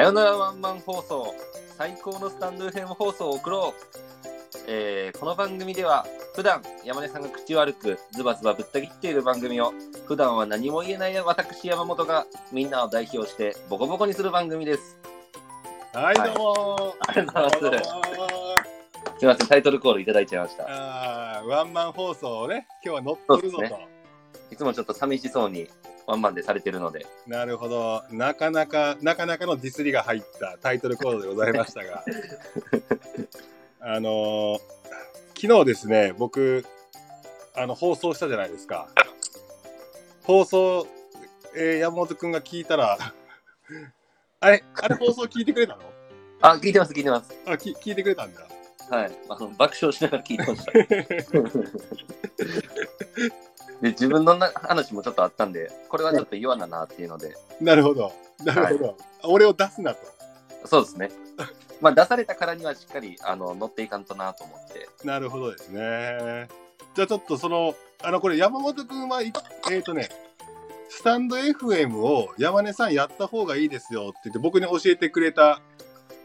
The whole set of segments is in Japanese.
さよならワンマン放送、最高のスタンド FM 放送を送ろう。えーこの番組では、普段山根さんが口悪く、ズバズバぶった切っている番組を、普段は何も言えない私山本がみんなを代表してボコボコにする番組です。はい、はいどうもありがとうございますすいません、タイトルコールいただいちゃいました。あーワンマン放送をね、今日は乗ってるぞと。そうでいつもちょっと寂しそうにワンマンでされてるので、なるほど。なかなか、なかなかのディスりが入ったタイトルコールでございましたが。あのー昨日ですね、僕、あの、放送したじゃないですか。放送、えー山本くんが聞いたら、あれ、あれ放送聞いてくれたの？あ、聞いてます、聞いてます。あ、き聞いてくれたんだ。はい。あの爆笑しながら聞いてました。で、自分のな話もちょっとあったんで、これはちょっと言わななっていうので、なるほど。なるほど。俺を出すなと。そうですね。まあ、出されたからにはしっかりあの乗っていかんとなと思って。なるほどですね。じゃあちょっとその、あの、これ山本くんは、いえっ、とね、スタンド FM を山根さんやった方がいいですよって言って僕に教えてくれた、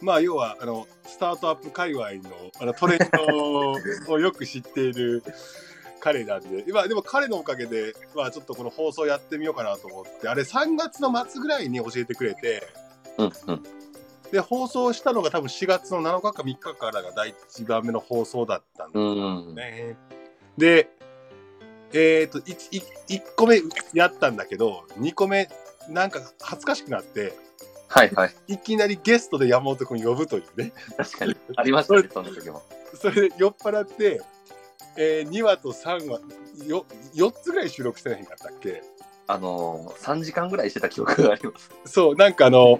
まあ要は、あの、スタートアップ界隈のあのトレンド をよく知っている彼なんで、今、でも彼のおかげで、まあちょっとこの放送やってみようかなと思って、あれ3月の末ぐらいに教えてくれて、うんうん。で、放送したのが多分4月の7日か3日からが第1番目の放送だったんでうん。ね。で、えっ、と1、1個目やったんだけど、2個目、なんか恥ずかしくなって、はいはい。いきなりゲストで山本君呼ぶというね。確かに。ありましたね、その時も。それで酔っ払って、えー、2話と3話よ、4つぐらい収録してないんかったっけ？あのー、3時間ぐらいしてた記憶があります。そう、なんかあの、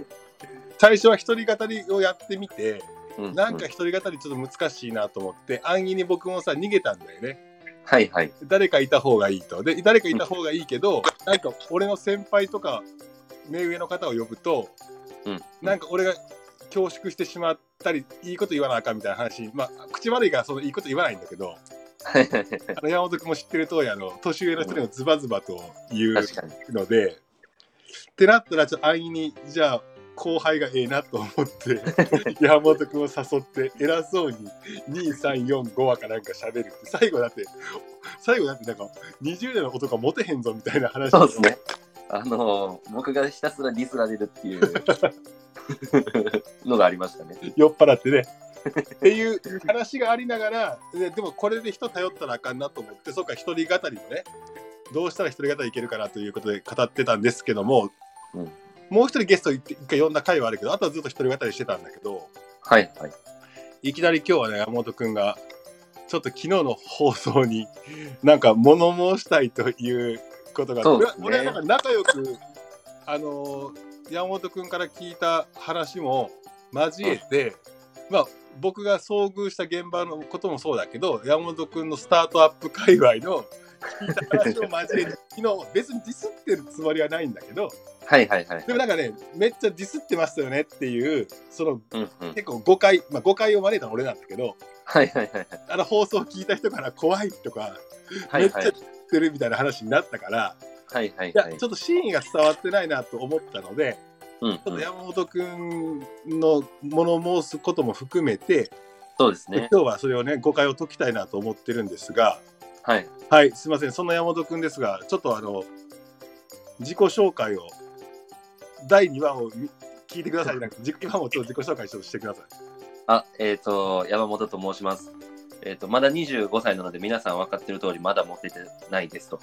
最初は一人語りをやってみて、うん、なんか一人語りちょっと難しいなと思って、安易に僕もさ、逃げたんだよね。はいはい。誰かいた方がいいと。で、誰かいた方がいいけど、なんか俺の先輩とか、目上の方を呼ぶと、うん。なんか俺が恐縮してしまったり、いいこと言わなあかんみたいな話、まあ、口悪いからそのいいこと言わないんだけど、山本君も知ってる通り、あの、年上の人にもズバズバと言う。ので、ってなったら、ちょっと安易に、じゃあ、後輩がええなと思って、山本君を誘って、偉そうに2、3、4、5話かなんか喋るって、最後だって、最後だってなんか、20代の男がモテへんぞみたいな話そうですね。あのー、僕がひたすらディスられるっていう のがありましたね。酔っ払ってね。っていう話がありながらで、でもこれで人頼ったらあかんなと思って、そっか、一人語りのね、どうしたら一人語りいけるかなということで語ってたんですけども、うんもう一人ゲスト一一回呼んだ回はあるけど、あとはずっと一人語りしてたんだけど、はいはい。いきなり今日はね、山本くんが、ちょっと昨日の放送に、なんか物申したいということが、ね俺はなんか仲良く、あのー山本くんから聞いた話も交えて、まあ、僕が遭遇した現場のこともそうだけど、山本くんのスタートアップ界隈の聞いた話を交えて、昨日別にディスってるつもりはないんだけど、はいはいはい。でもなんかね、めっちゃディスってましたよねっていう、そのうんうん。結構誤解、まあ誤解を招いたのは俺なんだけど、はいはいはいあの放送聞いた人から怖いとか、はい。はいはいめっちゃ言ってるみたいな話になったから、はいはいいや、はいちょっと真意が伝わってないなと思ったので、うんうんちょっと山本くんの物申すことも含めて、そうですね。今日はそれをね、誤解を解きたいなと思ってるんですが、はい。はい、すいません、そんな山本くんですが、ちょっとあの、自己紹介を、第2話を見聞いてください。今もちょっと自己紹介してください。あ、えっ、と、山本と申します。えっ、と、まだ25歳なので、皆さん分かってる通り、まだモテてないですと。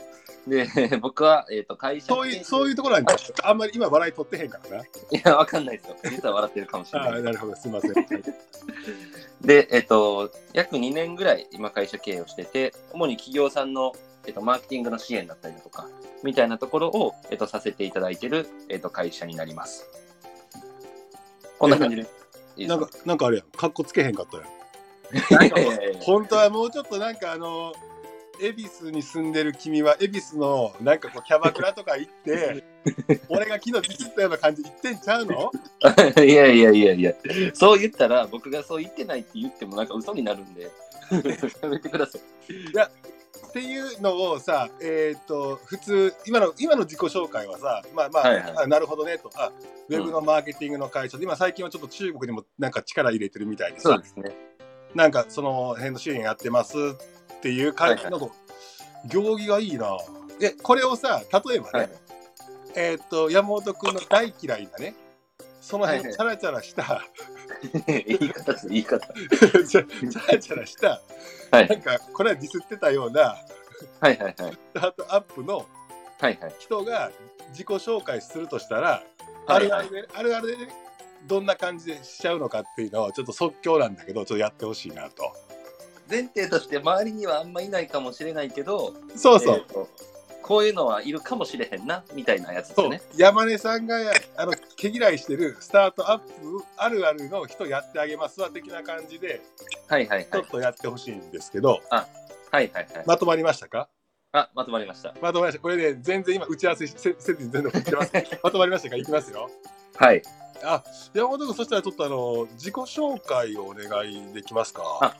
で、僕は、えっ、と、会社そういう、そういうところなんで、あんまり今笑い取ってへんからな。いや、分かんないですよ。実は笑ってるかもしれああ、ない。なるほど、すいません。はい で、えっ、と、約2年ぐらい今会社経営をしてて、主に企業さんの、えっとマーケティングの支援だったりだとか、みたいなところを、えっとさせていただいてる、えっと会社になります。こんな感じで。なんか、なんかあれやん、かっこつけへんかったやん。いやいやいや。本当はもうちょっとなんかあの、恵比寿に住んでる君は、恵比寿のなんかこうキャバクラとか行って、俺が昨日ディスったような感じ言ってんちゃうの？いやいやいやいや、そう言ったら、僕がそう言ってないって言ってもなんか嘘になるんで、やめてください。っていうのをさ、えっ、と、普通、今の、今の自己紹介はさ、まあまあ、はいはい。あなるほどねと、あ、ウェブのマーケティングの会社で、今最近はちょっと中国にもなんか力入れてるみたいでさ、そうですね。なんかその辺の支援やってますっていう感じの、行儀がいいな。で、これをさ、例えばね、はい。えっ、と、山本君の大嫌いなね、その辺はいはいチャラチャラした、言い方です、言い方。チャラチャラした、はいなんかこれはディスってたようなはいはいはい。スタートアップのはいはい。人が自己紹介するとしたら、あはいはいるあるで、あるあるでね、どんな感じでしちゃうのかっていうのをちょっと即興なんだけど、ちょっとやってほしいなと。前提として周りにはあんまいないかもしれないけど、そうそう。えーとこういうのはいるかもしれへんなみたいなやつですそうね。山根さんがあの毛嫌いしてるスタートアップあるあるの人やってあげますわ的な感じではいはいはいちょっ。とやってほしいんですけど、はいはいはい。まとまりましたか？あ、まとまりました。まとまりましたこれね全然今打ち合わせせせずに全然振ってますまとまりましたか？いきますよはい。あ山本君そしたらちょっとあの自己紹介をお願いできますか？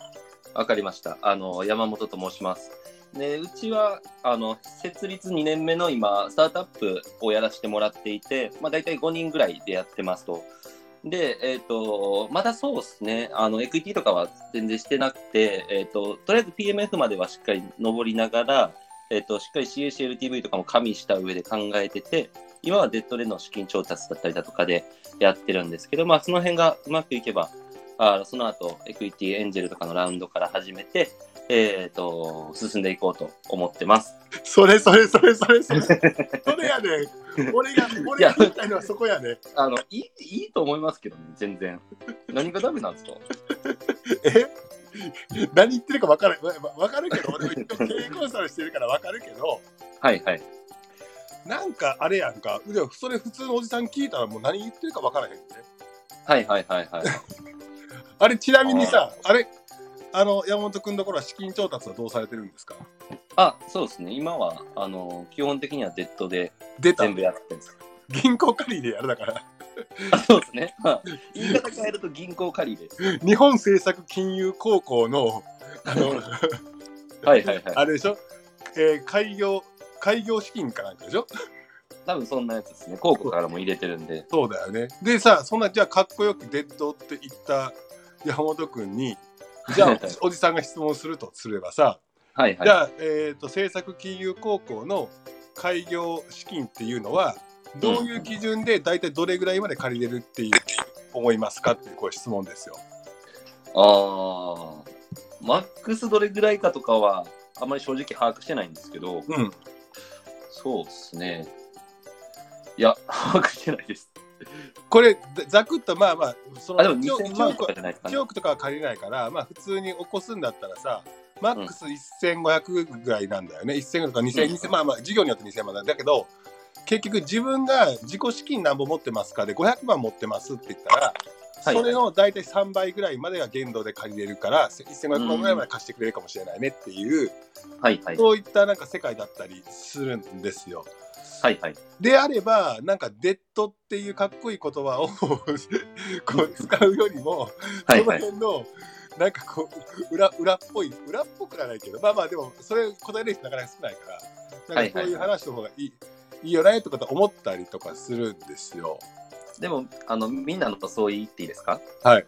わかりました。あの、山本と申します。で、うちは、あの、設立2年目の今、スタートアップをやらせてもらっていて、まあ、大体5人ぐらいでやってますと。で、えっ、と、まだそうですね、あの、エクイティとかは全然してなくて、えっ、と、とりあえず PMF まではしっかり上りながら、えっ、と、しっかり CACLTV とかも加味した上で考えてて、今はデッドでの資金調達だったりだとかでやってるんですけど、まあ、その辺がうまくいけば、あその後、エクイティエンジェルとかのラウンドから始めて、えっ、と、進んでいこうと思ってます。それそれそれそれそれ。それやね。俺が俺が言いたいのはそこやね。あの、いい、いいと思いますけどね、全然。何がダメなんですか？え？何言ってるか分からわわ分かるけど俺も経営コンサルしてるから分かるけど。はいはい。なんかあれやんかでもそれ普通のおじさん聞いたらもう何言ってるか分からへんねはいはいはいはい。あれちなみにさあれあの山本君のところは資金調達はどうされてるんですか？あ、そうですね。今は、あの、基本的にはデッドで出た全部やってるんです。銀行借りでやるだからあそうですね。まあ、言い方変えると銀行借りです。日本政策金融高校のあのはいはいはい。あれでしょ、えー開業開業資金かなんかでしょ？多分そんなやつですね。広告からも入れてるんで。そうだよね。でさ、そんなじゃあかっこよくデッドって言った山本君に、じゃあおじさんが質問するとすればさ、はいはい。じゃあ、えー、と政策金融高校の開業資金っていうのは、どういう基準で大体どれぐらいまで借りれるっていう思いますかっていうこれ質問ですよ。ああ、マックスどれぐらいかとかは、あまり正直把握してないんですけど、うん。そうですね。いや、把握してないです。これざざくっとまあまあ、そあ、でも1億2000万とかじゃないですかね1。億とかは借りれないから、まあ普通に起こすんだったらさ、マックス1500ぐらいなんだよね。1000とか2000、うん2000まあまあ事業によって2000万なんだけど、結局自分が自己資金何本持ってますかで500万持ってますって言ったら、はいそれの大体3倍ぐらいまでが限度で借りれるから、1500万ぐらいまで貸してくれるかもしれないねっていう、はいはい。そういったなんか世界だったりするんですよ。はいはい。であれば、なんかデッドっていうかっこいい言葉を こう使うよりも、そのはいはい。辺の、なんかこう、裏裏っぽい、裏っぽくはないけど、まあまあでも、それ答える人なかなか少ないから、なんかこういう話の方がいい,、いいよねとかと思ったりとかするんですよ。でも、あの、みんなのそう言っていいですか？はい。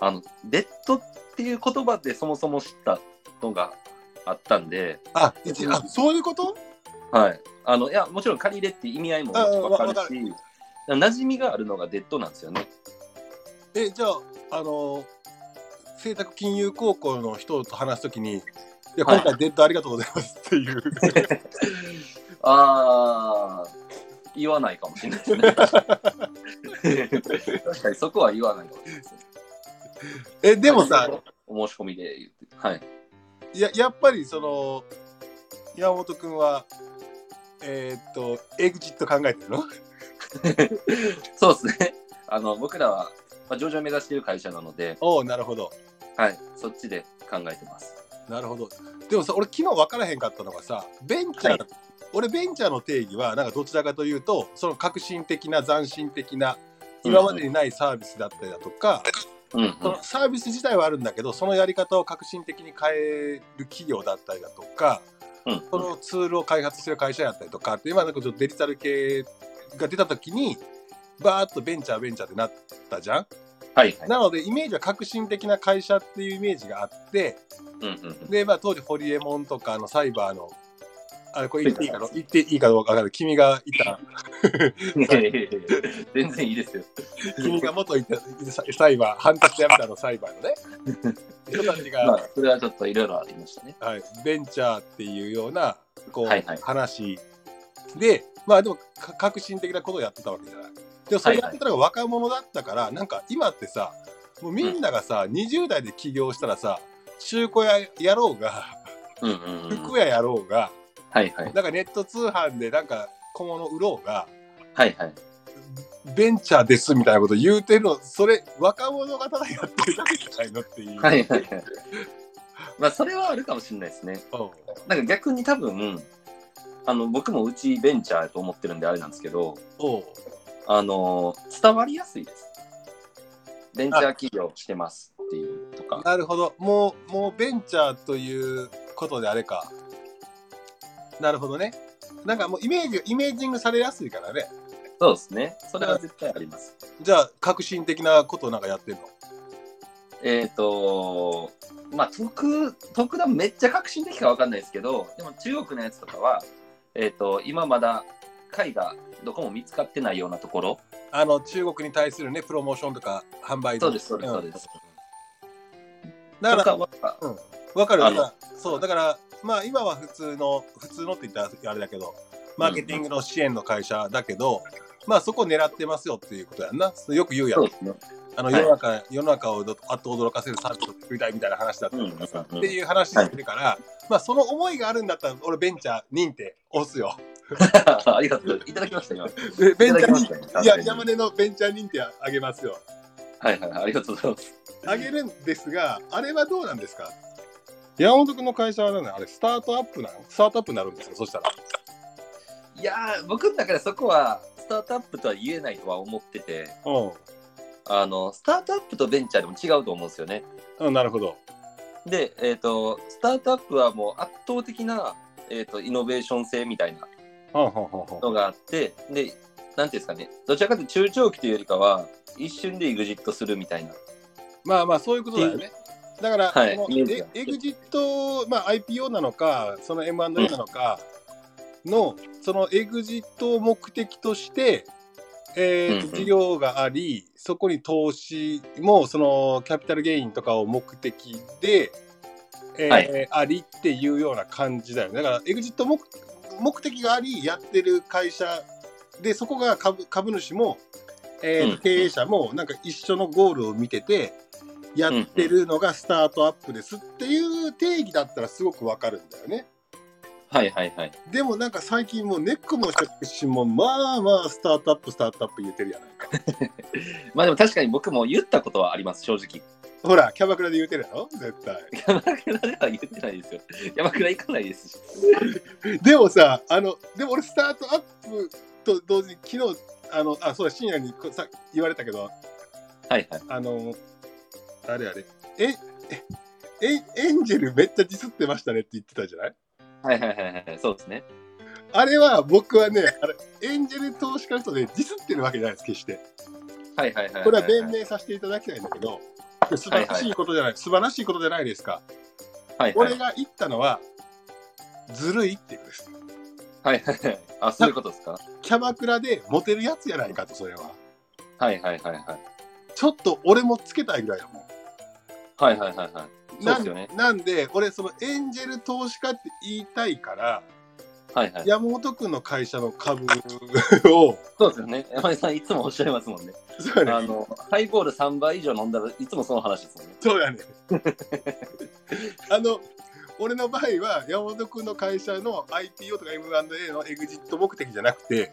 あの、デッドっていう言葉でそもそも知ったのがあったんで、あ、一あそういうこと？はい。あの、いや、もちろん借り入れって意味合いもああわかるし、馴染みがあるのがデッドなんですよね。え、じゃあ、あの、政策金融高校の人と話すときに、いや、はい今回デッドありがとうございますっていう。ああ、言わないかもしれないですね。確かにそこは言わないかもしれないですね。え、でもさ、お申し込みで言って。はい。ややっぱりその山本君はえーっとエグジット考えてるの？そうですね。あの、僕らは、まあ、上場を目指している会社なので、おおなるほどはい、そっちで考えてます。なるほどでもさ俺昨日分からへんかったのがさベンチャー、はい俺ベンチャーの定義はなんかどちらかというとその革新的な斬新的な今までにないサービスだったりだとか、うん、うん。そのサービス自体はあるんだけどそのやり方を革新的に変える企業だったりだとかうん。そのツールを開発してる会社やったりとかって今なんかちょっとデジタル系が出た時にバーッとベンチャーベンチャーってなったじゃん？はいはい。なのでイメージは革新的な会社っていうイメージがあってうんうんうん。でまあ当時ホリエモンとかあのサイバーのあれこれ言っていいかの言っていいかどうか分からない君がいた全然いいですよ。君が元いたササイバー半年やめたのサイバーのね。人たちが、まあ、それはちょっといろいろありましたね。はい、ベンチャーっていうようなこう、はいはい。話。でまあでもか革新的なことをやってたわけじゃない。でもそれやってたのが若者だったから、なんか今ってさもうみんながさ、20代で起業したらさ中古屋やろうがうんうんうん。服屋やろうが、はいはい。なんかネット通販でなんか小物売ろうがはいはい。ベンチャーですみたいなこと言うてるのそれ若者がただやってるだけじゃないのっていう。はいはいはい。まあ、それはあるかもしれないですね。うんなんか逆に多分、あの、僕もうちベンチャーやと思ってるんであれなんですけど、おうあの、伝わりやすいです。ベンチャー企業してますっていうとか。なるほど。もう、もうベンチャーということであれか。なるほどね。なんかもうイメージ、イメージングされやすいからね。そうですね。それは絶対あります。じゃあ、革新的なことなんかやってんの？えっ、と、まあ、特、特段めっちゃ革新的かわかんないですけど、でも中国のやつとかは、えっ、と、今まだ貝がどこも見つかってないようなところ、あの、中国に対するね、プロモーションとか販売そうですそうですんそうですだから、わかる。あのだからそう、だから、まあ今は普通の、普通のって言ったらあれだけど、マーケティングの支援の会社だけど、まあそこ狙ってますよっていうことやんな。よく言うやんね。あのはい世の中、世の中をどあっと驚かせるサービスを作りたいみたいな話だったっていう話してるから、まあその思いがあるんだったら俺ベンチャー認定押すよ。ありがとう。いただきました、今。でベンチャー認定、いや、山根のベンチャー認定あげますよ。はいはいはい、ありがとうございます。あげるんですが、あれはどうなんですか？山本君の会社は何あれ、スタートアップなの？スタートアップになるんですかそしたら。いやー、僕の中でそこは、スタートアップとは言えないとは思ってて、うあの、スタートアップとベンチャーでも違うと思うんですよね。ん。うん、なるほど。で、えっ、と、スタートアップはもう圧倒的な、えっ、と、イノベーション性みたいなはんはんはんはんのがあって、で、なんていうんですかね、どちらかというと中長期というよりかは、一瞬でエグジットするみたいな。まあまあ、そういうことだよね。だから、はいエエグジット、まあ、IPO なのか、その M&A なのかの、そのエグジットを目的として、えーとうんうん。事業があり、そこに投資も、そのキャピタルゲインとかを目的で、えーはい。ありっていうような感じだよね。だから、エグジット目目的があり、やってる会社で、そこが株株主も、えーうん。経営者も、なんか一緒のゴールを見てて、やってるのがスタートアップですっていう定義だったらすごくわかるんだよね。はいはいはい。でもなんか最近もうネックも職種もまあまあスタートアップスタートアップ言ってるやないか。まあでも確かに僕も言ったことはあります、正直。ほら、キャバクラで言うてるやろ絶対。山倉では言ってないですよ。山倉行かないですし。でもさ、あの、でも俺スタートアップと同時に昨日、あの、あ、そうだ、深夜にこさ言われたけど、はいはい。あの、あれあれ、え、え、えエンジェルめっちゃディスってましたねって言ってたじゃない？はいはいはいはい。そうですね。あれは僕はね、あれ、エンジェル投資家の人でディスってるわけじゃないです、決して。はいはいはいはい。これは弁明させていただきたいんだけど、素晴らしいことじゃない、素晴らしいことじゃないですか。はいはい俺が言ったのは、ずるいっていうことです。はいはいはい。あ、そういうことですか？キャバクラでモテるやつやないかと、それは。はいはいはいはい。ちょっと俺もつけたいぐらいだもん。はいはいはいはい。そうですよね。なんで、俺、そのエンジェル投資家って言いたいから、はいはい。山本君の会社の株を、そうですよね。山根さんいつもおっしゃいますもんね。そうやね。あの、ハイボール3倍以上飲んだらいつもその話ですもんね。そうやね。あの、俺の場合は、山本君の会社の IPO とか M&A のエグジット目的じゃなくて、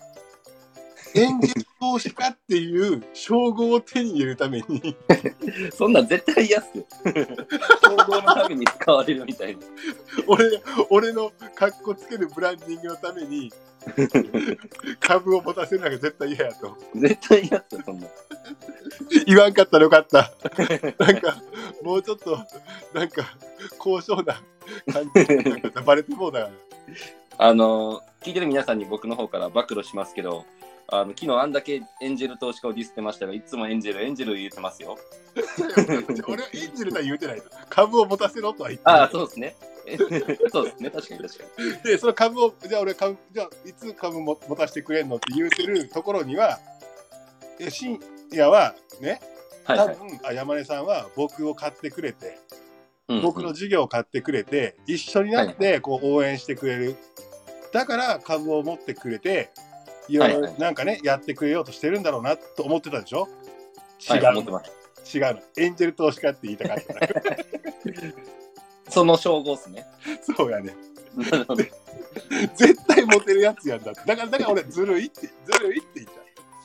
エンジェル投資家っていう称号を手に入れるために、そんなん絶対嫌っすよ。総合のために使われるみたいな。俺俺のかっこつけるブランディングのために株を持たせるのが絶対嫌やと。絶対嫌っすよ、そんなん。言わんかったらよかった。なんか、もうちょっと、なんか、高尚な感じでバレてもうだ。あの、聞いてる皆さんに僕の方から暴露しますけど、あの昨日あんだけエンジェル投資家をディスってましたが、いつもエンジェル、エンジェル言ってますよ。俺はエンジェルとは言うてないの株を持たせろとは言ってああ、そうですね。そうですね、確かに確かに。でその株をじゃあ俺株じゃあいつ株も持たせてくれんのって言うてるところにはいや深夜はねはい、はい。多分、あ山根さんは僕を買ってくれて、うん僕の事業を買ってくれて一緒になってこう応援してくれる、だから株を持ってくれていろいろなんかねやってくれようとしてるんだろうなと思ってたでしょ？違はい、思ってう、ます。違うのエンジェル投資家って言いたかったその称号ですね。そうやね絶対モテるやつやんだってだからだから俺ずるいってずるいって言っ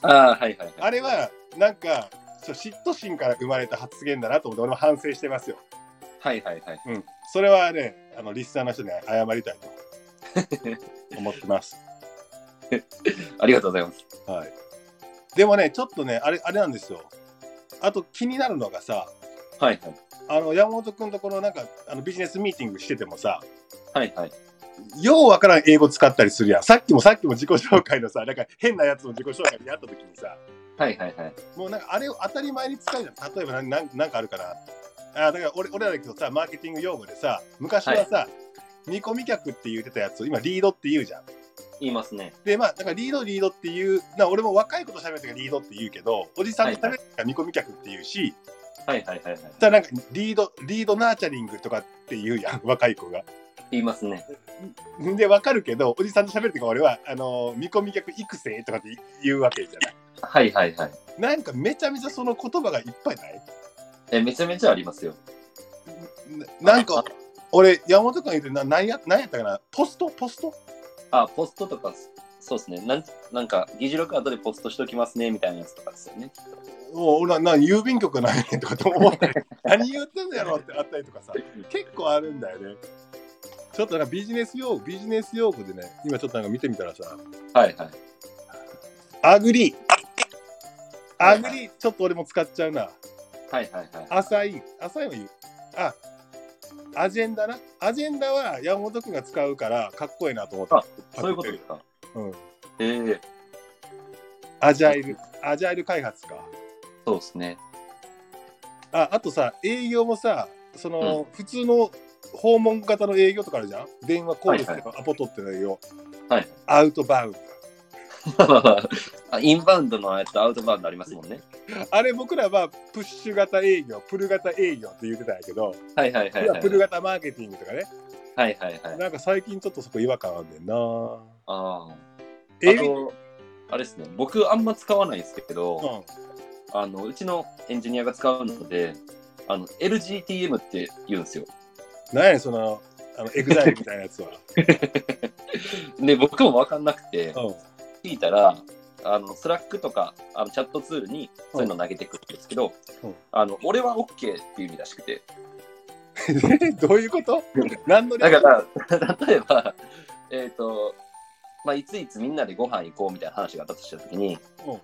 たああ、はいはいはい。あれはなんかそう嫉妬心から生まれた発言だなと思って俺も反省してますよ。はいはいはい。うん。それはね、あのリスナーの人に謝りたいと思ってます。ありがとうございます。はい。でもね、ちょっとね、あれあれなんですよ。あと気になるのがさ、はいはい。あの山本君とこのなんかあのビジネスミーティングしててもさ、はいはい。ようわからん英語使ったりするやん。さっきもさっきも自己紹介のさ、なんか変なやつの自己紹介でやった時にさ、はいはいはい。もうなんかあれを当たり前に使うじゃん。例えばなんなんなんかあるかな。あだから俺俺らだけどさ、マーケティング用語でさ、昔はさ、見込み客って言ってたやつを今リードって言うじゃん。言いますね。で、まあ、だからリードリードっていう、な俺も若い子と喋るときはリードって言うけど、おじさんと喋るときは見込み客って言うし、はいはいはいはい。ただなんかリード、リードナーチャリングとかって言うやん、若い子が。言いますね。で、わかるけど、おじさんと喋るときは俺は、あの見込み客育成とかって言うわけじゃない。はいはいはい。なんかめちゃめちゃその言葉がいっぱいない？え、めちゃめちゃありますよ。ななんか、俺、山本君言ってな何や何やったかな？ポスト？ポスト？あ、ポストとか、そうですね。なんなんか、議事録後でポストしときますね、みたいなやつとかですよね。もう俺はな郵便局ないねんとかと思って 何言ってんのやろってあったりとかさ結構あるんだよねちょっとなんかビジネス用語ビジネス用語でね今ちょっとなんか見てみたらさはいはい。アグリアグリちょっと俺も使っちゃうなはいはいはい。アサインアサインは言うあアジェンダなアジェンダは山本君が使うからかっこいいなと思ってあそういうことですか。うんええアジャイルアジャイル開発かそうですね。ああとさ営業もさその、普通の訪問型の営業とかあるじゃん？電話コールとはいかアポ取っての営業、はい。アウトバウンド あインバウンドのやつとアウトバウンドありますもんね。あれ僕らはプッシュ型営業プル型営業って言ってたんやけど、はいはいはいはい。プル型マーケティングとかねはいはいはい。なんか最近ちょっとそこ違和感あんねんなああ。営業あと、あれですね。僕あんま使わないですけど、うんあの、うちのエンジニアが使うので、あの、LGTM って言うんですよ。何やそのあの EXILE みたいなやつは、で、僕も分かんなくて、うん聞いたら、あの、 Slack とか、あのチャットツールにそういうの投げてくるんですけど、うん。あの、俺は OK っていう意味らしくて、どういうこと？何のだから、例えば、えっ、と、まあ、いついつみんなでご飯行こうみたいな話があったとしたときに、うん。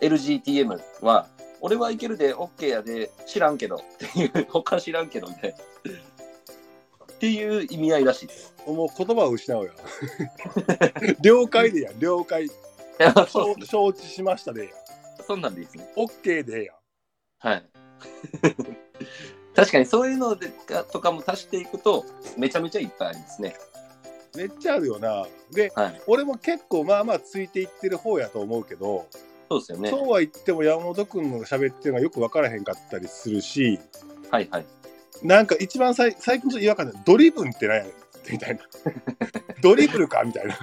LGTM は、俺は行けるで OK やで知らんけどっていう、他知らんけどみたいな。っていう意味合いらしいです。もう言葉を失うやん 了解でやん了解承承知しましたでやんそんなんでいいですね。OK でやんはい。確かにそういうのでかとかも足していくと、めちゃめちゃいっぱいありますね。めっちゃあるよな。で、はい。俺も結構まあまあついていってる方やと思うけど、そうですよね。そうは言っても山本君の喋ってるのがよく分からへんかったりするし、はいはい。なんか一番さい最近ちょっと違和感でドリブンって何やねんみたいな。ドリブルかみたいな。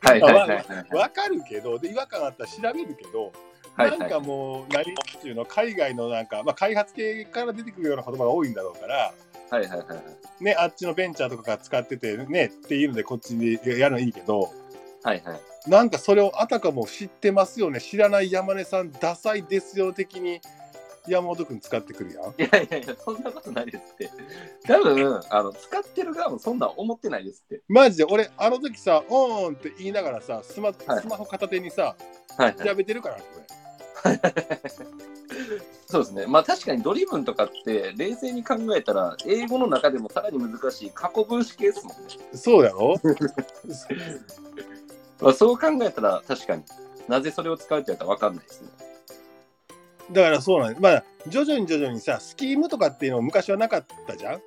はいはい。分かるけど、で違和感あったら調べるけど、はいなんかもう何っていうの海外のなんか、まあ、開発系から出てくるような言葉が多いんだろうから、はいはいはいはい。ね、あっちのベンチャーとかが使っててねっていうのでこっちでやるのいいけど、はいはい。なんかそれをあたかも知ってますよね、知らない山根さん、ダサいですよ的に山本君使ってくるやん。いやいやいや、そんなことないですって。多分、あの、使ってる側もそんなん思ってないですって。マジで俺、あの時さ、オーンって言いながらさ、スマはいスマホ片手にさ、はいはい。調べてるから、これ。そうですね。まあ確かにドリブンとかって冷静に考えたら英語の中でもさらに難しい過去分子系ですもんね。そうやろ？まあ、そう考えたら確かになぜそれを使うって言われたら分かんないですね。だからそうなんです。まあ、徐々に徐々にさ、スキームとかっていうのも昔はなかったじゃん？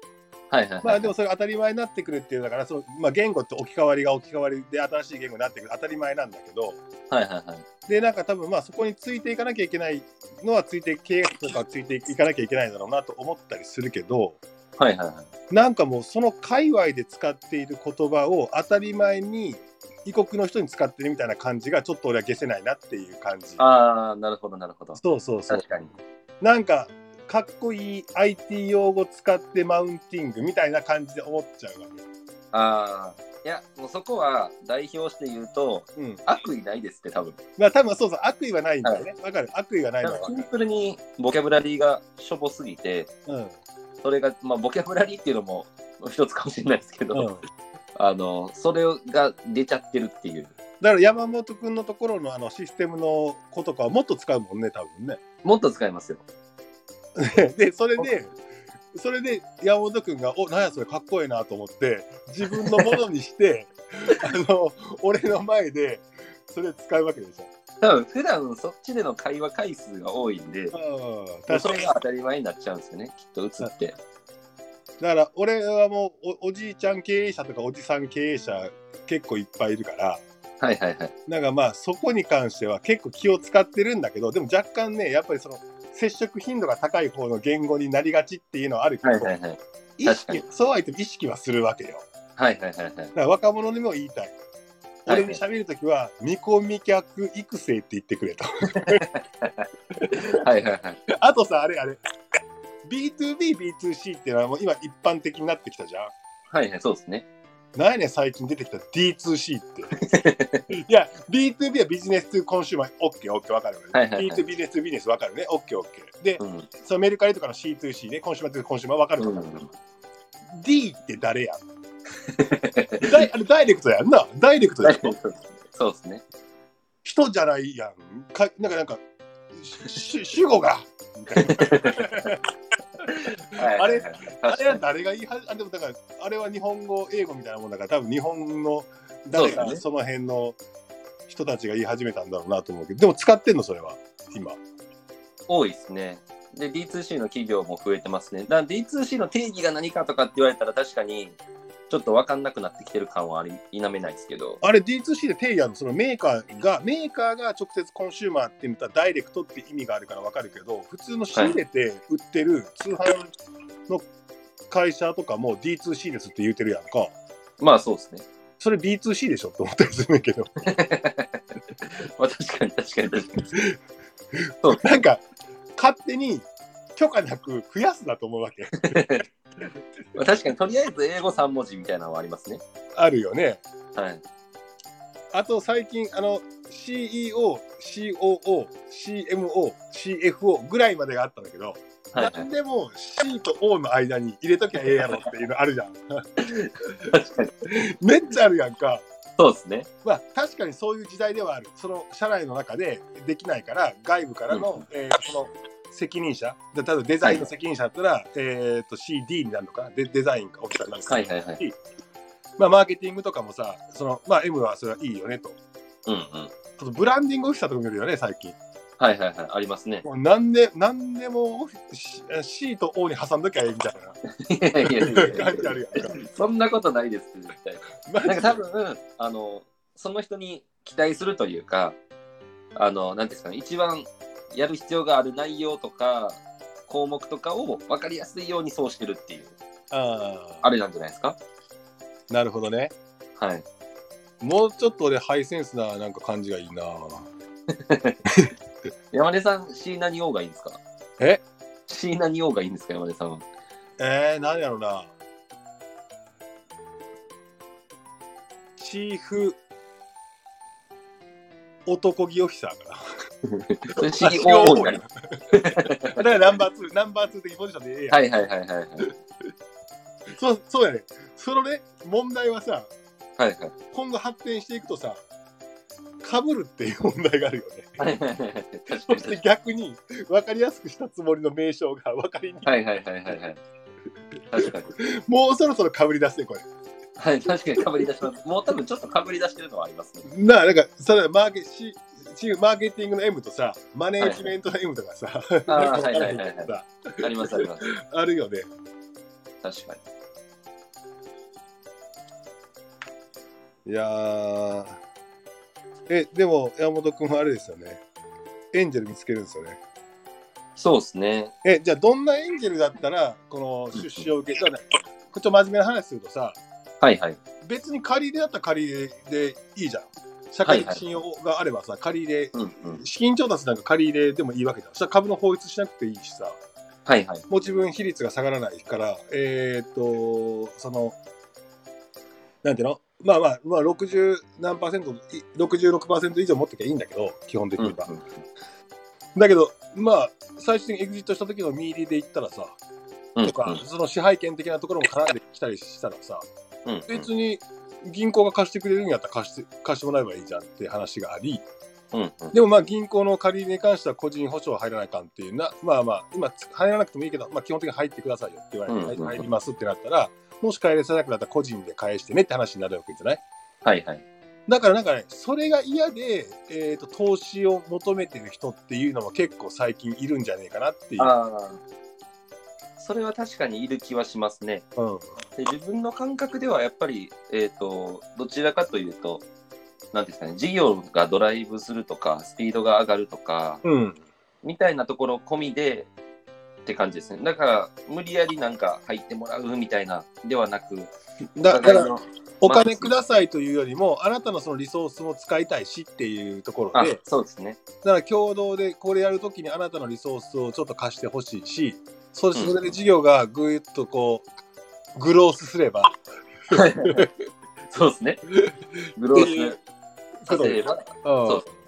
はいはい、はい。まあでもそれが当たり前になってくるっていうだからそう、まあ、言語って置き換わりが置き換わりで新しい言語になってくる当たり前なんだけどはいはいはい。でなんか多分まあそこについていかなきゃいけないのはついて経営とかはついていかなきゃいけないだろうなと思ったりするけどはいはいはい。なんかもうその界隈で使っている言葉を当たり前に異国の人に使ってるみたいな感じがちょっと俺は消せないなっていう感じ。ああ、なるほどなるほど。そうそうそう。確かに。なんかかっこいい IT 用語使ってマウンティングみたいな感じで思っちゃうわけ。ああ、いや、もうそこは代表して言うと、うん。悪意ないですって多分。まあ多分そうそう悪意はないんだよね。わ、かる悪意はないのシンプルにボキャブラリーがしょぼすぎて、うん。それが、まあ、ボキャブラリーっていうのも一つかもしれないですけど、うんあのそれが出ちゃってるっていう。だから山本君のところのあのシステムの子とかはもっと使うもんね多分ねもっと使いますよ。でそれでそれで山本君が「おなんやそれかっこいいな」と思って自分のものにして あの俺の前でそれ使うわけでしょ。多分普段そっちでの会話回数が多いんで、うん、それが当たり前になっちゃうんですよね、きっと映って。だから俺はもうおおじいちゃん経営者とかおじさん経営者結構いっぱいいるからはいはいはい。なんかまあそこに関しては結構気を使ってるんだけどでも若干ねやっぱりその接触頻度が高い方の言語になりがちっていうのはあるけど、はいはいはい。意識そうは言っても意識はするわけよはいはいはいはい。だから若者にも言いたい俺に喋るときは見込み客育成って言ってくれとはいはいはい。あとさあれあれ B2B2C っていうのはもう今一般的になってきたじゃんはいはい、そうですね。何やねん最近出てきた D2C って。いや、B2B は business to consumer、OK、OK、わかるよね。はいはいはい B2 business to business わかるね。OK、OK。で、うん。そのメルカリとかの C2C ね、 consumer to consumer わかるわかる。D って誰やん？ダイあれダイレクトやんな。ダイレクトでしょそうですね。人じゃないやん。かなんか、なんか、し 主語が。みたいなはいはいはいあれは誰が言いはあでもだからあれは日本語英語みたいなもんだから多分日本の誰そうですねがその辺の人たちが言い始めたんだろうなと思うけどでも使ってんのそれは今に多いですね。で、D2C の企業も増えてますね。だから D2C の定義が何かとかって言われたら確かにちょっと分かんなくなってきてる感はあり否めないですけど。あれ D2C で定義あるのそのメーカーがメーカーが直接コンシューマーって言ったらダイレクトって意味があるから分かるけど普通の仕入れて売ってる通販の会社とかも D2C ですって言うてるやんかまあそうですね。それ B2C でしょって思ったりするんだけど まあ確かに確かに確かに。なんか勝手に許可なく増やすなと思うわけ まあ確かにとりあえず英語3文字みたいなのはありますね。あるよねはい。あと最近あの CEO、COO、CMO、CFO ぐらいまでがあったんだけど、はいはい何でも C と O の間に入れときゃええやろっていうのあるじゃん。確かに。めっちゃあるやんか。そうですね。まあ確かにそういう時代ではある。その社内の中でできないから外部からの、えーその責任者、で例えばデザインの責任者だったら、えー、と CD になるのかな？デデザインかオフィサーになるのかはいはいはい。まあマーケティングとかもさ、そのまあ M はそれはいいよねと。うんうん。あとブランディングオフィサーとか見るよね、最近。はいはいはい。ありますね。もう何で、何でも C, と O に挟んどきゃいいみたいいやいやいやいやな。そんなことないです絶対。なんか多分、あの、その人に期待するというか、あの、なんですかね、一番やる必要がある内容とか、項目とかを分かりやすいようにそうしてるっていう、ああれなんじゃないですか？あ、なるほどね。はい。もうちょっと俺ハイセンスななんか感じがいいな。山根さん、C 何 O がいいんですか？え ?C 何 O がいいんですか、山根さんは？えー、何やろな。チーフ男気オフィサーか それ COO になります。な。だからナンバー2、ナンバー2的ポジションでええやん。はいはいはいはいはい。そうそうやね。そのね、問題はさ、はいはい。今後発展していくとさ、かぶるっていう問題があるよね。はいはいはいはい。確そして。逆に分かりやすくしたつもりの名称が分かりにくい。はいはいはいはいはい。確かに。もうそろそろかぶり出すね、これ。はい、確かにかぶり出します。もう多分ちょっとかぶり出してるのはありますね。なあ、なんか、それはマーケチマーケティングの M とさ、マネージメントの M とかさ、あはいはいはいはいさありますあります。あるよね。確かに。いやー。え、でも、山本君はあれですよね。エンジェル見つけるんですよね。そうですね。え、じゃあ、どんなエンジェルだったら、この出資を受け、だからねちょっと真面目な話するとさ、はいはい。別に借り入れだったら借り入れでいいじゃん。社会的信用があればさ、借り入れ、うんうん。資金調達なんか借り入れでもいいわけじゃん。そしたら株の法律しなくていいしさ、はいはい。もう自分比率が下がらないから、えーっと、その、なんていうの？まあまあ、まあ、60何パーセント、い66%以上持ってきゃいいんだけど、基本的うんには。だけど、まあ、最終的にエグジットした時のミーリーで言ったらさ、うんとか、その支配権的なところも絡んできたりしたらさ、うんうん別に銀行が貸してくれるんやったら貸して貸してもらえばいいじゃんって話があり、うんうんでもまあ銀行の借りに関しては個人保証は入らないかんっていうな、まあまあ、今入らなくてもいいけど、まあ基本的に入ってくださいよって言われて、うんうんうん入りますってなったら、もし返れさなくなったら個人で返してねって話になるわけじゃない？はいはい。だからなんかね、それが嫌で、えー、と投資を求めてる人っていうのも結構最近いるんじゃねえかなっていう。それは確かにいる気はしますね。うんで自分の感覚ではやっぱり、えっ、と、どちらかというと、なんていうんですかね、事業がドライブするとか、スピードが上がるとか、うんみたいなところ込みでって感じですね。だから、無理やりなんか入ってもらうみたいなではなく、だだからお金くださいというよりも、あなたのそのリソースも使いたいしっていうところあで、そうですね。だから共同でこれやるときにあなたのリソースをちょっと貸してほしいし、そうん。それで事業がぐいっとこう、グロースすれば、そうですね。グロースさせれば、うん。そう。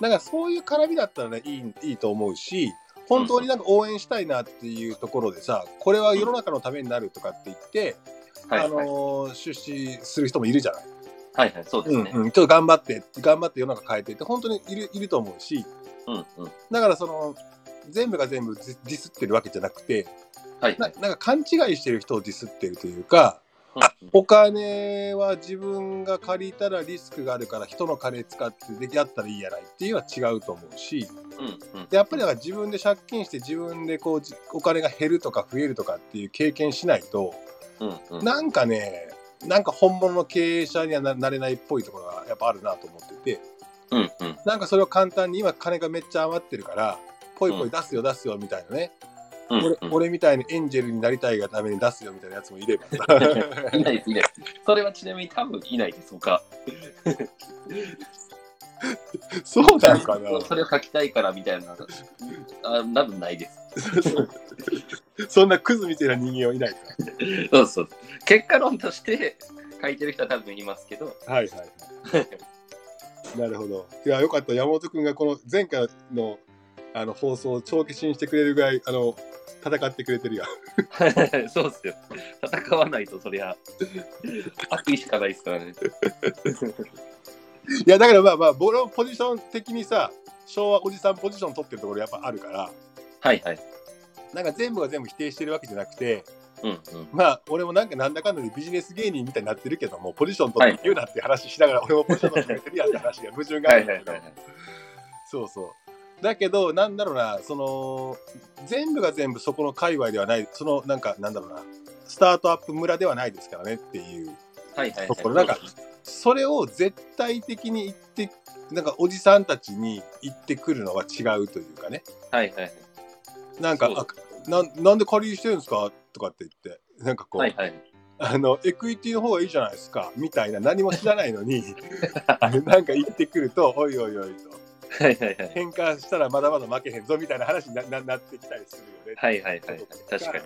なんかそういう絡みだったらねいいいいと思うし本当になんか応援したいなっていうところでさこれは世の中のためになるとかって言って、はい、あのー出資する人もいるじゃない、はいはい、そうですね。うんうん、ちょっと頑張って頑張って世の中変えてって本当にいるいると思うし。うんうん。だからその全部が全部ディスってるわけじゃなくてはいは。ないなんか勘違いしてる人をディスってるというかうんお金は自分が借りたらリスクがあるから人の金使ってでやったらいいやないっていうのは違うと思うしうんうん。でやっぱりだから自分で借金して自分でこうじお金が減るとか増えるとかっていう経験しないとうんうん。なんかねなんか本物の経営者にはななれないっぽいところがやっぱあるなと思っててうんうん。なんかそれを簡単に今金がめっちゃ余ってるからポイポイ出すよ出すよみたいなね、うん俺うん俺みたいにエンジェルになりたいがために出すよみたいなやつもいればさ いないです、いないです。それはちなみに多分いないです、他。そうなんかなそれを書きたいからみたいな。あ多分ないです。そんなクズみたいな人間はいないかそうそう。結果論として書いてる人は多分いますけど。はいはいはい。なるほど。いや、よかった。山本君がこの前回のあの放送を帳消しにしてくれるぐらい、あの、戦ってくれてるやん。そうっすよ。戦わないとそりゃ 悪意しかないですからね。いや、だからまあまあ、僕のポジション的にさ、昭和おじさんポジション取ってるところやっぱあるから、はいはい。なんか全部が全部否定してるわけじゃなくて、うんうん。まあ、俺もなんかなんだかんだでビジネス芸人みたいになってるけども、ポジション取って言うなって話しながら、俺もポジション取ってるやんって話が矛盾があはいるんだけど。そうそう。だけど、なんだろうな、その、全部が全部そこの界隈ではない、その、なんか、なんだろうな、スタートアップ村ではないですからねっていうところ、なんか、それを絶対的に言って、なんか、おじさんたちに言ってくるのは違うというかね、はいはいなんか、あなんなんで借りしてるんですか？とかって言って、なんかこう、はいはい。あの、エクイティの方がいいじゃないですか、みたいな、何も知らないのに、なんか言ってくると、おいおいおいと。はいはいはい。変化したらまだまだ負けへんぞみたいな話になななってきたりするよね。はいはいはいはい。確かに確か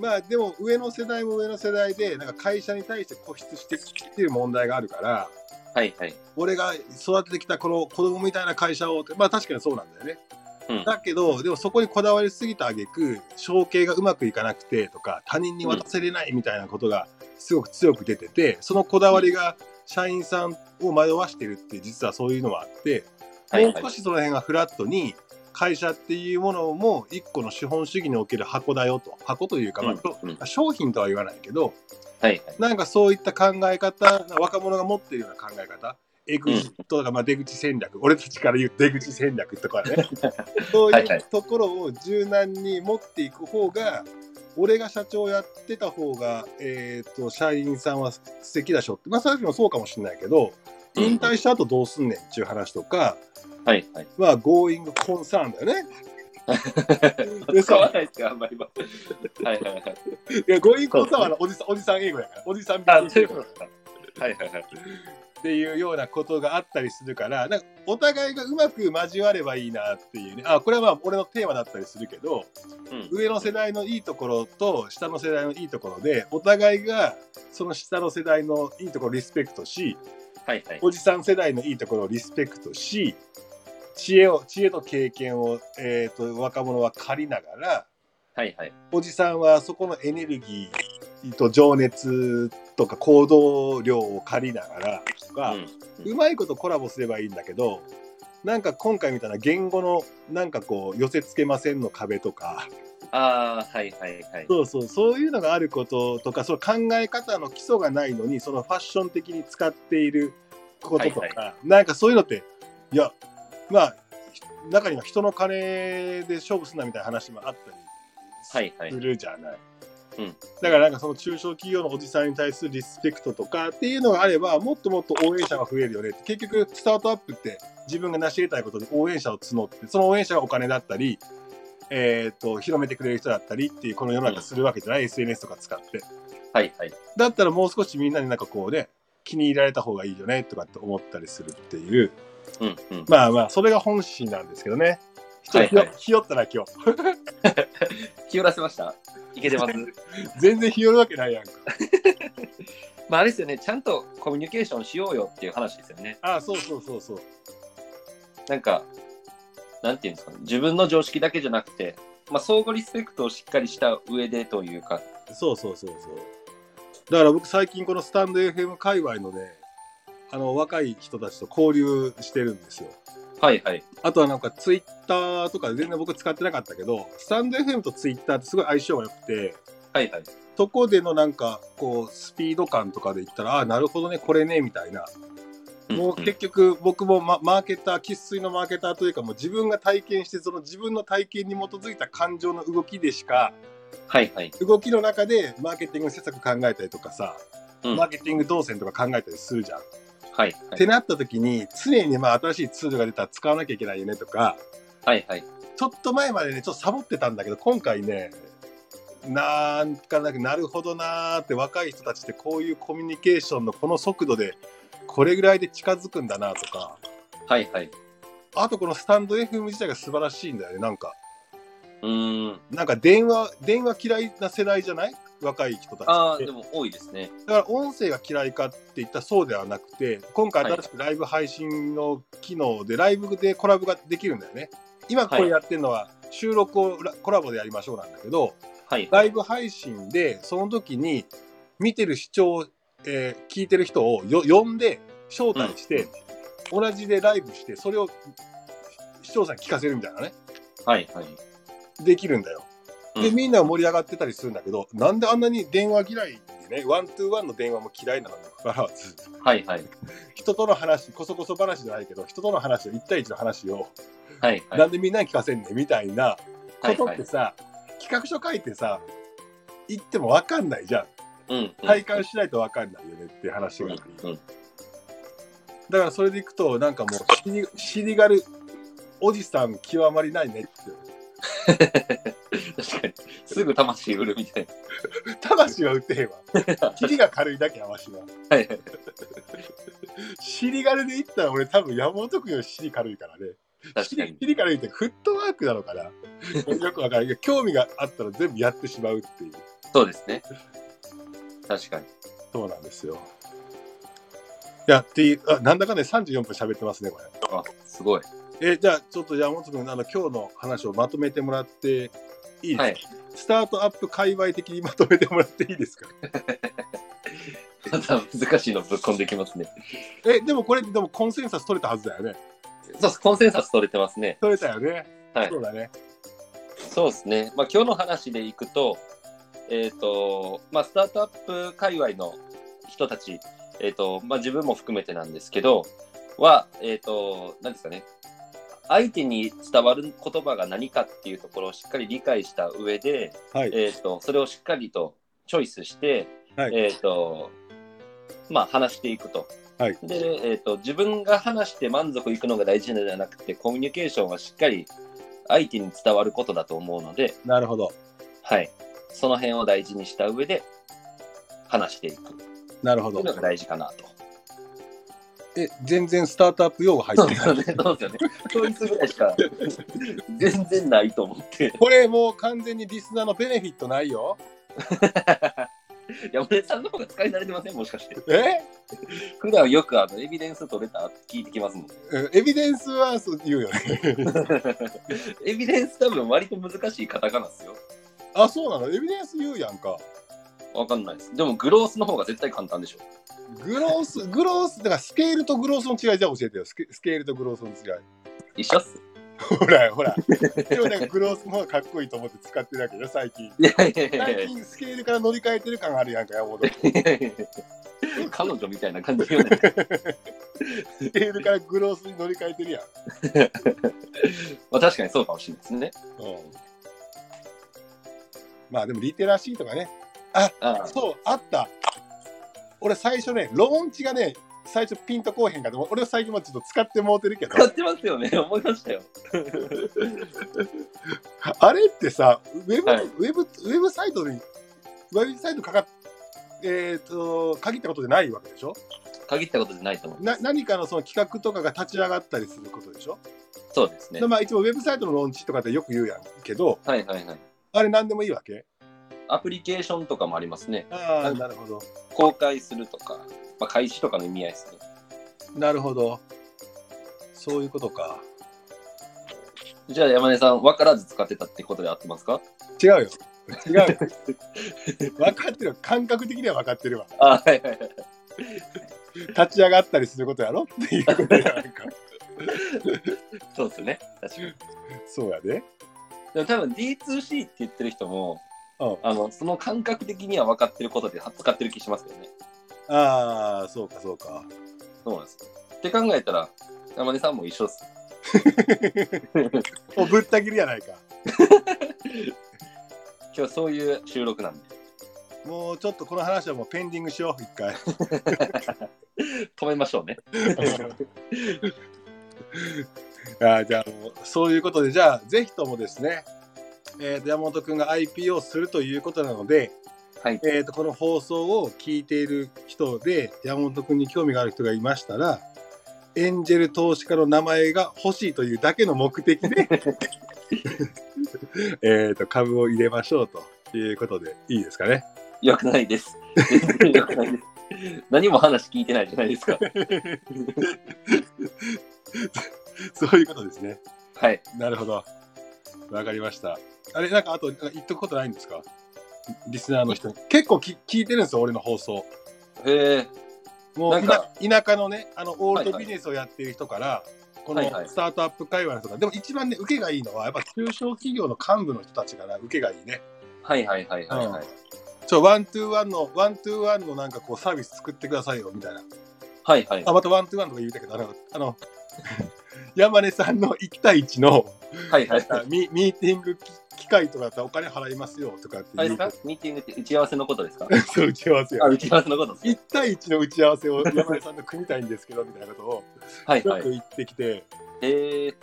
まあでも上の世代も上の世代でなんか会社に対して固執してきてる問題があるからに。はいはい。俺が育ててきたこの子供みたいな会社をまあ確かにそうなんだよね。うんだけどでもそこにこだわりすぎた挙句承継がうまくいかなくてとか他人に渡せれないみたいなことがすごく強く出ててそのこだわりが社員さんを惑わしてるって実はそういうのもあって、はいはいもう少しその辺がフラットに会社っていうものも一個の資本主義における箱だよと。箱というか、まあうん。うん商品とは言わないけどはいはい。なんかそういった考え方若者が持っているような考え方エグジットとか、まあ、出口戦略俺たちから言う出口戦略とかね。そうはいうところを柔軟に持っていく方が俺が社長やってた方が、えー、と社員さんは素敵だしょって。まあさっきもそうかもしれないけど引退した後どうすんねんっていう話とか、はいはい。まあ、ゴーイングコンサーンだよね。で使わさないですか、あんまり今。はいはいはい。いやゴーイングコンサーンはおじさんおじさん英語やから、おじさん。はいはいはい。っていうようなことがあったりするから、なんかお互いがうまく交わればいいなっていうね、あこれはまあ俺のテーマだったりするけど、うん上の世代のいいところと下の世代のいいところで、お互いがその下の世代のいいところをリスペクトし、はいはい。おじさん世代のいいところをリスペクトし、知恵を知恵と経験を、えー、と若者は借りながら、はいはい。おじさんはそこのエネルギーと情熱とか行動量を借りながらとか、うんうまいことコラボすればいいんだけどなんか今回みたいな言語のなんかこう寄せつけませんの壁とかああ、はいはいはい。そうそうそういうのがあることとかその考え方の基礎がないのにそのファッション的に使っていることとか、はいなんかそういうのっていやまあひ中には人の金で勝負すんなみたいな話もあったりはいはいするじゃない。うん。だからなんかその中小企業のおじさんに対するリスペクトとかっていうのがあればもっともっと応援者が増えるよねって。結局スタートアップって自分が成し得たいことで応援者を募ってその応援者がお金だったり、えー、と広めてくれる人だったりっていうこの世の中するわけじゃない、SNS とか使って。はいはい。だったらもう少しみんなになんかこうね気に入られた方がいいよねとかって思ったりするっていううんうん。まあまあそれが本心なんですけどね。はいはい。ひよったな今日。気寄らせました？いけてます？全然ひよるわけないやんか。まああれですよね、ちゃんとコミュニケーションしようよっていう話ですよね。ああそうそうそうそう。なんか、なんていうんですかね、自分の常識だけじゃなくて、まあ、相互リスペクトをしっかりした上でというか、そうそうそうそう。だから僕最近このスタンド FM 界隈のね、あの若い人たちと交流してるんですよ。はいはい。あとはなんかツイッターとか全然僕使ってなかったけど、スタンド FM とツイッターってすごい相性が良くて、はいはい。そこでのなんかこうスピード感とかで言ったら、ああ、なるほどね、これね、みたいな。もう結局僕もママーケター、生粋のマーケターというかもう自分が体験して、その自分の体験に基づいた感情の動きでしか、はいはい。動きの中でマーケティング施策考えたりとかさ、うんマーケティング動線とか考えたりするじゃん。はいはい。ってなった時に常にまあ新しいツールが出たら使わなきゃいけないよねとかはいはい。ちょっと前までねちょっとサボってたんだけど今回ねなんかななるほどなーって若い人たちってこういうコミュニケーションのこの速度でこれぐらいで近づくんだなとかはいはい。あとこのスタンド FM 自体が素晴らしいんだよねなんかうーん。なんか電話電話嫌いな世代じゃない？若い人たちああ、でも多いですね。だから音声が嫌いかって言ったらそうではなくて今回新しくライブ配信の機能でライブでコラボができるんだよね今これやってるのは収録をラコラボでやりましょうなんだけどはい。ライブ配信でその時に見てる視聴、えー聞いてる人をよ呼んで招待して、同じでライブしてそれを視聴者に聞かせるみたいなねはいはい。できるんだよでうんみんな盛り上がってたりするんだけどなんであんなに電話嫌いでねワントゥーワンの電話も嫌いなのにもかかわらずはいはい。人との話こそこそ話じゃないけど人との話を1対1の話を、はいはい。なんでみんなに聞かせんねんみたいなことはいはい。ってさ、企画書書いてさ言っても分かんないじゃんうんうん。体感しないと分かんないよねって話がうんうん。だからそれでいくとなんかもう尻尻がるおじさん極まりないねって確かに。すぐ魂売るみたい魂は打ってへんわ尻が軽いだけやわしはな。はいはい。尻軽で言ったら俺多分山本君より尻軽いからね確かに。尻軽いってフットワークなのかなよくわからないけど興味があったら全部やってしまうっていうそうですね。確かに。そうなんですよいやっていうあなんだかんだで34分喋ってますねこれあ、すごい。えじゃあちょっと山本君あの今日の話をまとめてもらっていいですか、はい。スタートアップ界隈的にまとめてもらっていいですか？また難しいのぶっ込んできますね。え、でもこれでもコンセンサス取れたはずだよね。そうコンセンサス取れてますね。取れたよね。はいそうだね。そうですね。まあ今日の話でいくと、えっ、と、まあスタートアップ界隈の人たち、えっ、と、まあ自分も含めてなんですけど、は、えっ、と、何ですかね。相手に伝わる言葉が何かっていうところをしっかり理解した上で、はい。えー、とそれをしっかりとチョイスして、はいえーとまあ、話していくと。はいで、えーと、自分が話して満足いくのが大事なのではなくて、コミュニケーションはしっかり相手に伝わることだと思うので、なるほど。はい、その辺を大事にした上で話していくなるほどという。のが大事かなと。え、全然スタートアップ用語入ってない。そうですよね。そうですよね。ぐらいしか全然ないと思って。これもう完全にリスナーのベネフィットないよ。山根さんの方が使い慣れてませんもしかして。え？普段よくあのエビデンス取れたって聞いてきますもん。うんエビデンスはそう言うよね。エビデンス多分割と難しいカタカナですよ。あ、そうなの？エビデンス言うやんか。わかんないです。でもグロースの方が絶対簡単でしょ。グロース、グロース、だからスケールとグロースの違いじゃあ教えてよ。スケスケールとグロースの違い。一緒っす。ほら、ほら。でもなんかグロースの方がかっこいいと思って使ってるわけよ、最近。いやいやいやい最近スケールから乗り換えてる感あるやんか、山本。彼女みたいな感じよね。ケールからグロースに乗り換えてるやん。まあ確かにそうかもしれないですね。うん。まあでもリテラシーとかね。あ、あそう、あった。俺最初ね、ローンチがね、最初ピンとこうへんかでも俺は最近もちょっと使ってもうてるけど使ってますよね。思いましたよ。あれってさウェブ、はいウェブウェブサイトにウェブサイトかかっえー、と限ったことでないわけでしょ？限ったことじゃないと思う。な何かのその企画とかが立ち上がったりすることでしょ、そうですねで。まあ一応ウェブサイトのローンチとかってよく言うやんけどはいはいはい。あれ何でもいいわけ？アプリケーションとかもありますね。ああはいなるほど。公開するとか、まあ、開始とかの意味合いですね。なるほど。そういうことか。じゃあ山根さん、分からず使ってたってことで合ってますか？違うよ。違うよ。分かってる。感覚的には分かってるわ。あはいはいはい。立ち上がったりすることやろ？っていうことやなんか。そうですね。確かに。そうやで。でも多分 D2C って言ってる人も、うんあのその感覚的には分かってることで使ってる気しますよね。ああそうかそうかそうなんですよ。って考えたら、山根さんも一緒っす。もうぶった切りやないか 今日そういう収録なんで。もうちょっとこの話はもうペンディングしよう一回 止めましょうね。あーじゃあもうそういうことでじゃあぜひともですね、えーと山本君が IP をするということなので、はい。えー、とこの放送を聞いている人で山本君に興味がある人がいましたらエンジェル投資家の名前が欲しいというだけの目的で えーと株を入れましょうということでいいですかね。よくないです。よくないです。何も話聞いてないじゃないですか。そういうことですね。はい。なるほど。わかりました。あれ、なんかあと言っとくことないんですか？リスナーの人に。結構き聞いてるんですよ、俺の放送。へえ。もう田田舎のね、あのオールドビジネスをやっている人から、このはいはいスタートアップ界隈の人が、でも一番ね、受けがいいのは、やっぱ中小企業の幹部の人たちから受けがいいね。はいはいはいはいはい。ちょ、ワントゥーワンの、ワントゥーワンのなんかこうサービス作ってくださいよ、みたいな。はいはい。あ、またワントゥーワンとか言うたけど、あの、あの 山根さんの1対1のはいはい。あミミーティング機機会とかだったらお金払いますよとかってあれですか？ミーティングって打ち合わせのことですか？そう打ち合わせあ、よ。打ち合わせのことです1対1の打ち合わせを山根さんと組みたいんですけどみたいなことをはいはいちょっと。言ってきて、へえ。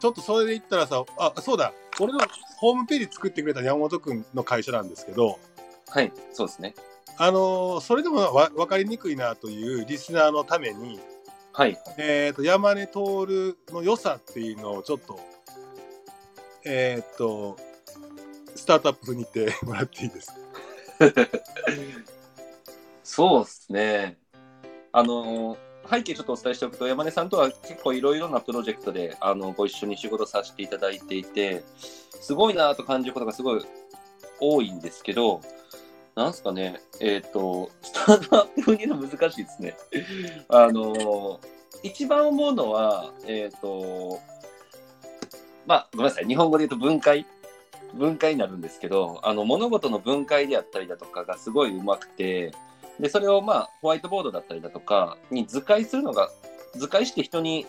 ちょっとそれで言ったらさ、あそうだ、俺のホームページ作ってくれた山本君の会社なんですけど、はい。そうですね。あのーそれでもわ分かりにくいなというリスナーのために、はい。えー、と山根徹の良さっていうのをちょっと、えっ、と、スタートアップに言って もらっていいですそうですね。あの、背景ちょっとお伝えしておくと、山根さんとは結構いろいろなプロジェクトであのご一緒に仕事させていただいていて、すごいなと感じることがすごい多いんですけど、なんすかね、えっ、と、スタートアップに言うの難しいですね。あの、一番思うのは、えっ、と、まあ、ごめんなさい、日本語で言うと分解。分解になるんですけど、あの、物事の分解であったりだとかがすごい上手くて、で、それをまあ、ホワイトボードだったりだとかに図解するのが、図解して人に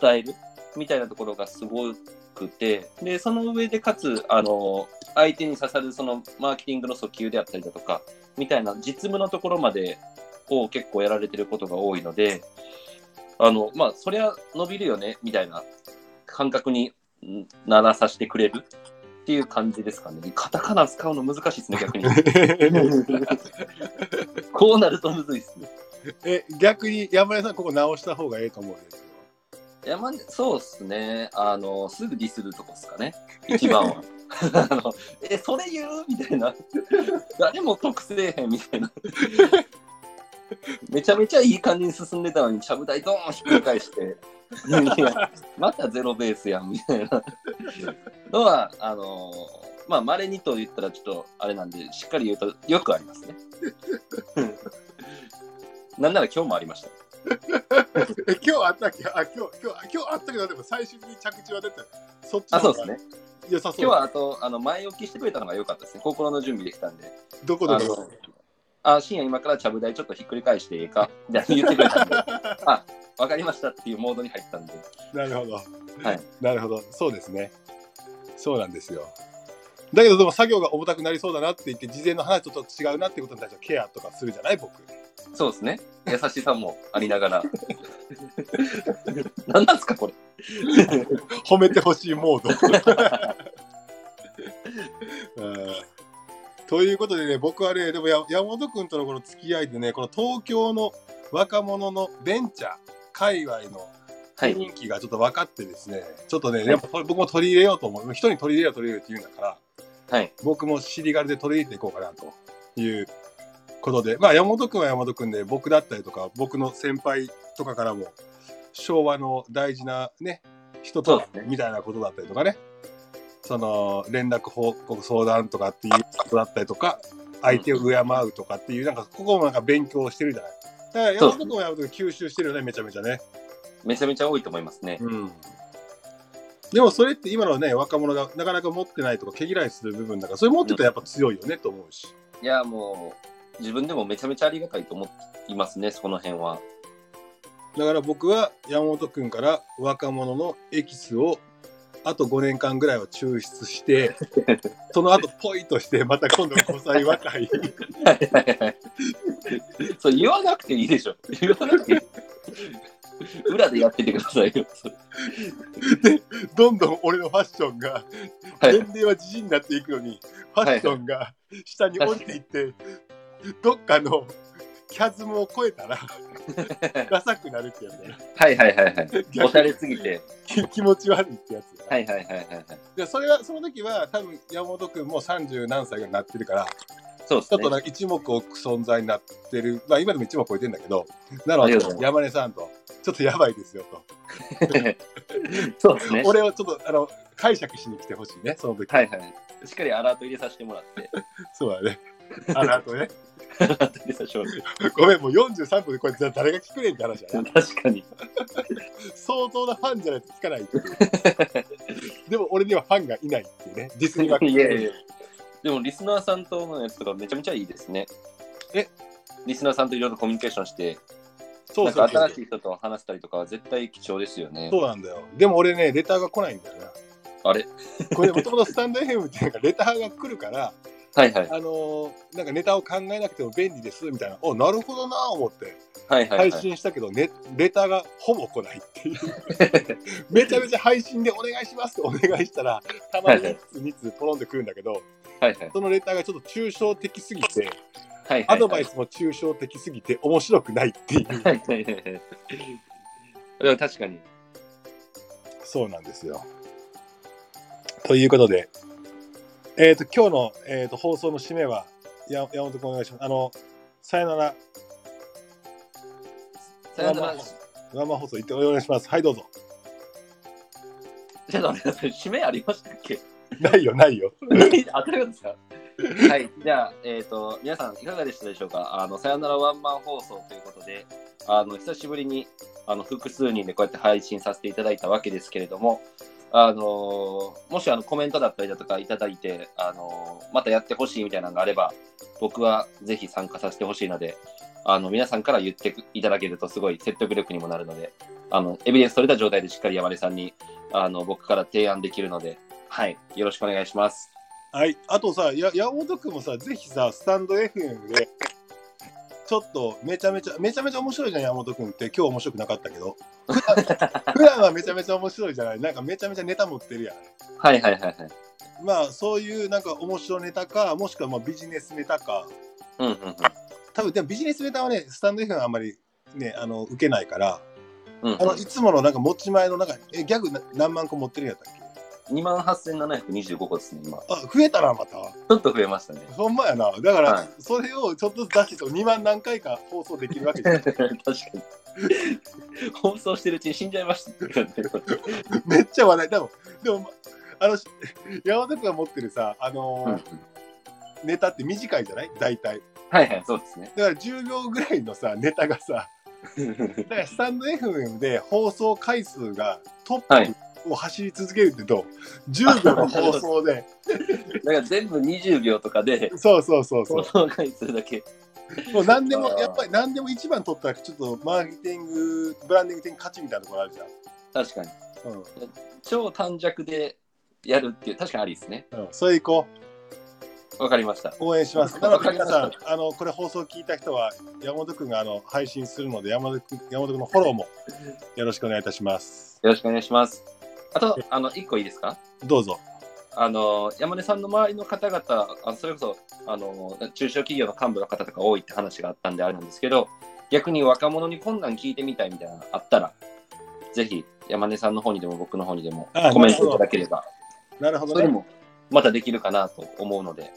伝えるみたいなところがすごくて、で、その上でかつ、あの、相手に刺さるそのマーケティングの訴求であったりだとか、みたいな実務のところまでを結構やられてることが多いので、あの、まあ、そりゃ伸びるよね、みたいな感覚にならさせてくれるっていう感じですかね。カタカナ使うの難しいですね、逆に。こうなるとむずいですね。え、逆に山根さん、ここ直した方がええと思うんですよ。山根そうっすね。あの、すぐディスるとこですかね。一番は。あのえ、それ言う？みたいな。誰も得せえへんみたいな。めちゃめちゃいい感じに進んでたのに、ちゃぶ台ドーンひっくり返して、いやまたゼロベースやんみたいな のは、あのまあ、稀にと言ったらちょっとあれなんで、しっかり言うとよくありますね。なんなら今日もありました。え、今日あったっけ？あ、今日、今日、今日あったけど、でも最初に着地は出て、そっちあ、の方がそうですね。良さそう。今日はあと、あの前置きしてくれたのが良かったですね。心の準備できたんで。どこであのあ、深夜今からちゃぶ台ちょっとひっくり返していいかみたいな言ってくれたんで、あ、わかりましたっていうモードに入ったんで。なるほど。はい。なるほど。そうですね。そうなんですよ。だけど、でも作業が重たくなりそうだなって言って、事前の話とちょっと違うなってことに対してはケアとかするじゃない？僕。そうですね。優しさも ありながら。何なんですか、これ。褒めてほしいモード。うんということでね、僕はね、でもや山本君とのこの付き合いでね、この東京の若者のベンチャー、界隈のはい。雰囲気がちょっと分かってですね、ちょっとね、やっぱ僕も取り入れようと思う。人に取り入れよう、取り入れようって言うんだから、はい。僕も尻軽で取り入れていこうかなということで、まあ山本君は山本君で、僕だったりとか、僕の先輩とかからも、昭和の大事なね、人とそうですねみたいなことだったりとかね、その連絡報告相談とかっていうことだったりとか、相手を敬うとかっていう、なんかここもなんか勉強してるじゃない。だから山本君は吸収してるよね、めちゃめちゃね。めちゃめちゃ多いと思いますね。うん。でもそれって今のね、若者がなかなか持ってないとか毛嫌いする部分だから、それ持ってたらやっぱ強いよねと思うし。いや、もう、自分でもめちゃめちゃありがたいと思っていますね、その辺は。だから僕は山本君から若者のエキスをあと5年間ぐらいは抽出して、その後ポイとしてまた今度5歳若い。はいはいはい。そう言わなくていいでしょ。言わなくていい。裏でやっててくださいよ。どんどん俺のファッションが、はい年齢はじじいになっていくのに、ファッションが下に降りていって、どっかのキャズムを超えたら、ダサくなるってやつだよはいはいはいはい。おしゃれすぎて。き気持ち悪いってやつだよはいはいはいはいはい。でそれはその時は多分山本君も30何歳になってるからそうねちょっと。なんか一目置く存在になってるまあ今でも一目置いてるんだけどなので山根さんとちょっとやばいですよと そうですね。俺をちょっとあの解釈しに来てほしいねその時、はいはい。しっかりアラート入れさせてもらって。そうだねアラート入れさせてもらって。ごめんもう43分でこれじゃあ誰が聞くねんって話だな。確かに。相当なファンじゃないと聞かない。でも俺にはファンがいないっていうね。ディスにはいやいやでもリスナーさんとのやつとかめちゃめちゃいいですね。え？リスナーさんといろいろコミュニケーションして、そうそうそう。なんか新しい人と話したりとかは絶対貴重ですよね。そうなんだよ。でも俺ねレターが来ないんだよな。あれ？これもともとスタンド FM っていうかレターが来るからはいはい。あのーなんかネタを考えなくても便利ですみたいな、おなるほどなぁ思ってはいはい、配はい。信したけど、ね、レターがほぼ来ないっていう。めちゃめちゃ配信でお願いしますってお願いしたら、たまに1通2通ポロンで来るんだけど、はいはい。そのレターがちょっと抽象的すぎて、はいはい。アドバイスも抽象的すぎて面白くないっていう。はいはいはいはい。でも確かに。そうなんですよ。ということで、えっ、と、今日の、えー、と放送の締めは、や山本君お願いします。あの、さよなら、さよなら。生放送行ってお願いします。はい、どうぞ。ちょっ。締めありましたっけ？ないよ、ないよ。あ、どうですか？はい、じゃあ、えっ、と、皆さんいかがでしたでしょうか？あの、さよならワンマン放送ということで、あの、久しぶりに、あの、複数人でこうやって配信させていただいたわけですけれども、あのもしあのコメントだったりだとかいただいて、あのまたやってほしいみたいなのがあれば、僕はぜひ参加させてほしいので、あの皆さんから言っていただけるとすごい説得力にもなるので、あのエビデンス取れた状態でしっかり山根さんにあの僕から提案できるので、はい、よろしくお願いします。はい。あとさ、や山本君もさ、ぜひさ、スタンド FM で、ちょっとめちゃめちゃ、めちゃめちゃ面白いじゃん、山本君って。今日面白くなかったけど。普段はめちゃめちゃ面白いじゃない。なんかめちゃめちゃネタ持ってるやん。はいはいはいはい。まあ、そういうなんか面白ネタか、もしくはまあビジネスネタか。うんうんうん。多分でもビジネスネタはね、スタンド FM はあんまりね、あの、受けないから、うんうんあの、いつものなんか持ち前のなんか、え、ギャグな何万個持ってるんやったっけ？2万8725個ですね、今。あ、増えたな、また。ちょっと増えましたね。ほんまやな。だから、はいそれをちょっとずつ出してと2万何回か放送できるわけじゃん。確かに。放送してるうちに死んじゃいましたね。めっちゃ話題。でも、でも、あの、し山本君が持ってるさ、あのーうんうんネタって短いじゃない？大体。はいはい、そうですね。だから10秒ぐらいのさ、ネタがさ、だからスタンド FM で放送回数がトッはいプを走り続けるってどう ?10 秒の放送で。だから全部20秒とかで、そうそうそうそ放う。送回数だけ。もう何でも、やっぱり何でも一番取ったら、ちょっとマーケティング、ブランディング的に勝ちみたいなところあるじゃん。確かに。うん。超短尺でやるっていう、確かにありですね。うん、それ行こう。わかりました。応援します。なので皆さん、あのこれ放送聞いた人は山本くんがあの配信するので山本くん山本くんのフォローもよろしくお願いいたします。よろしくお願いします。あと、あの、一個いいですか？どうぞ。あの、山根さんの周りの方々、あそれこそ、あの、中小企業の幹部の方とか多いって話があったんであれなんですけど、逆に若者にこんなん聞いてみたいみたいなのあったら、ぜひ山根さんの方にでも僕の方にでもあコメントいただければ、なるほどね。それもまたできるかなと思うので、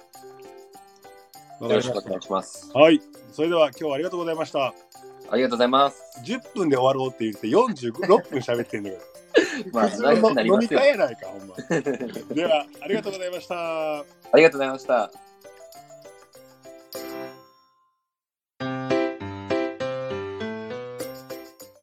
わよろしくお願いします。はい。それでは今日はありがとうございました。ありがとうございます。10分で終わろうって言って46分喋ってんだけど。まあ、長くなりますよ。会やないか、ほんま。では、ありがとうございました。ありがとうございました。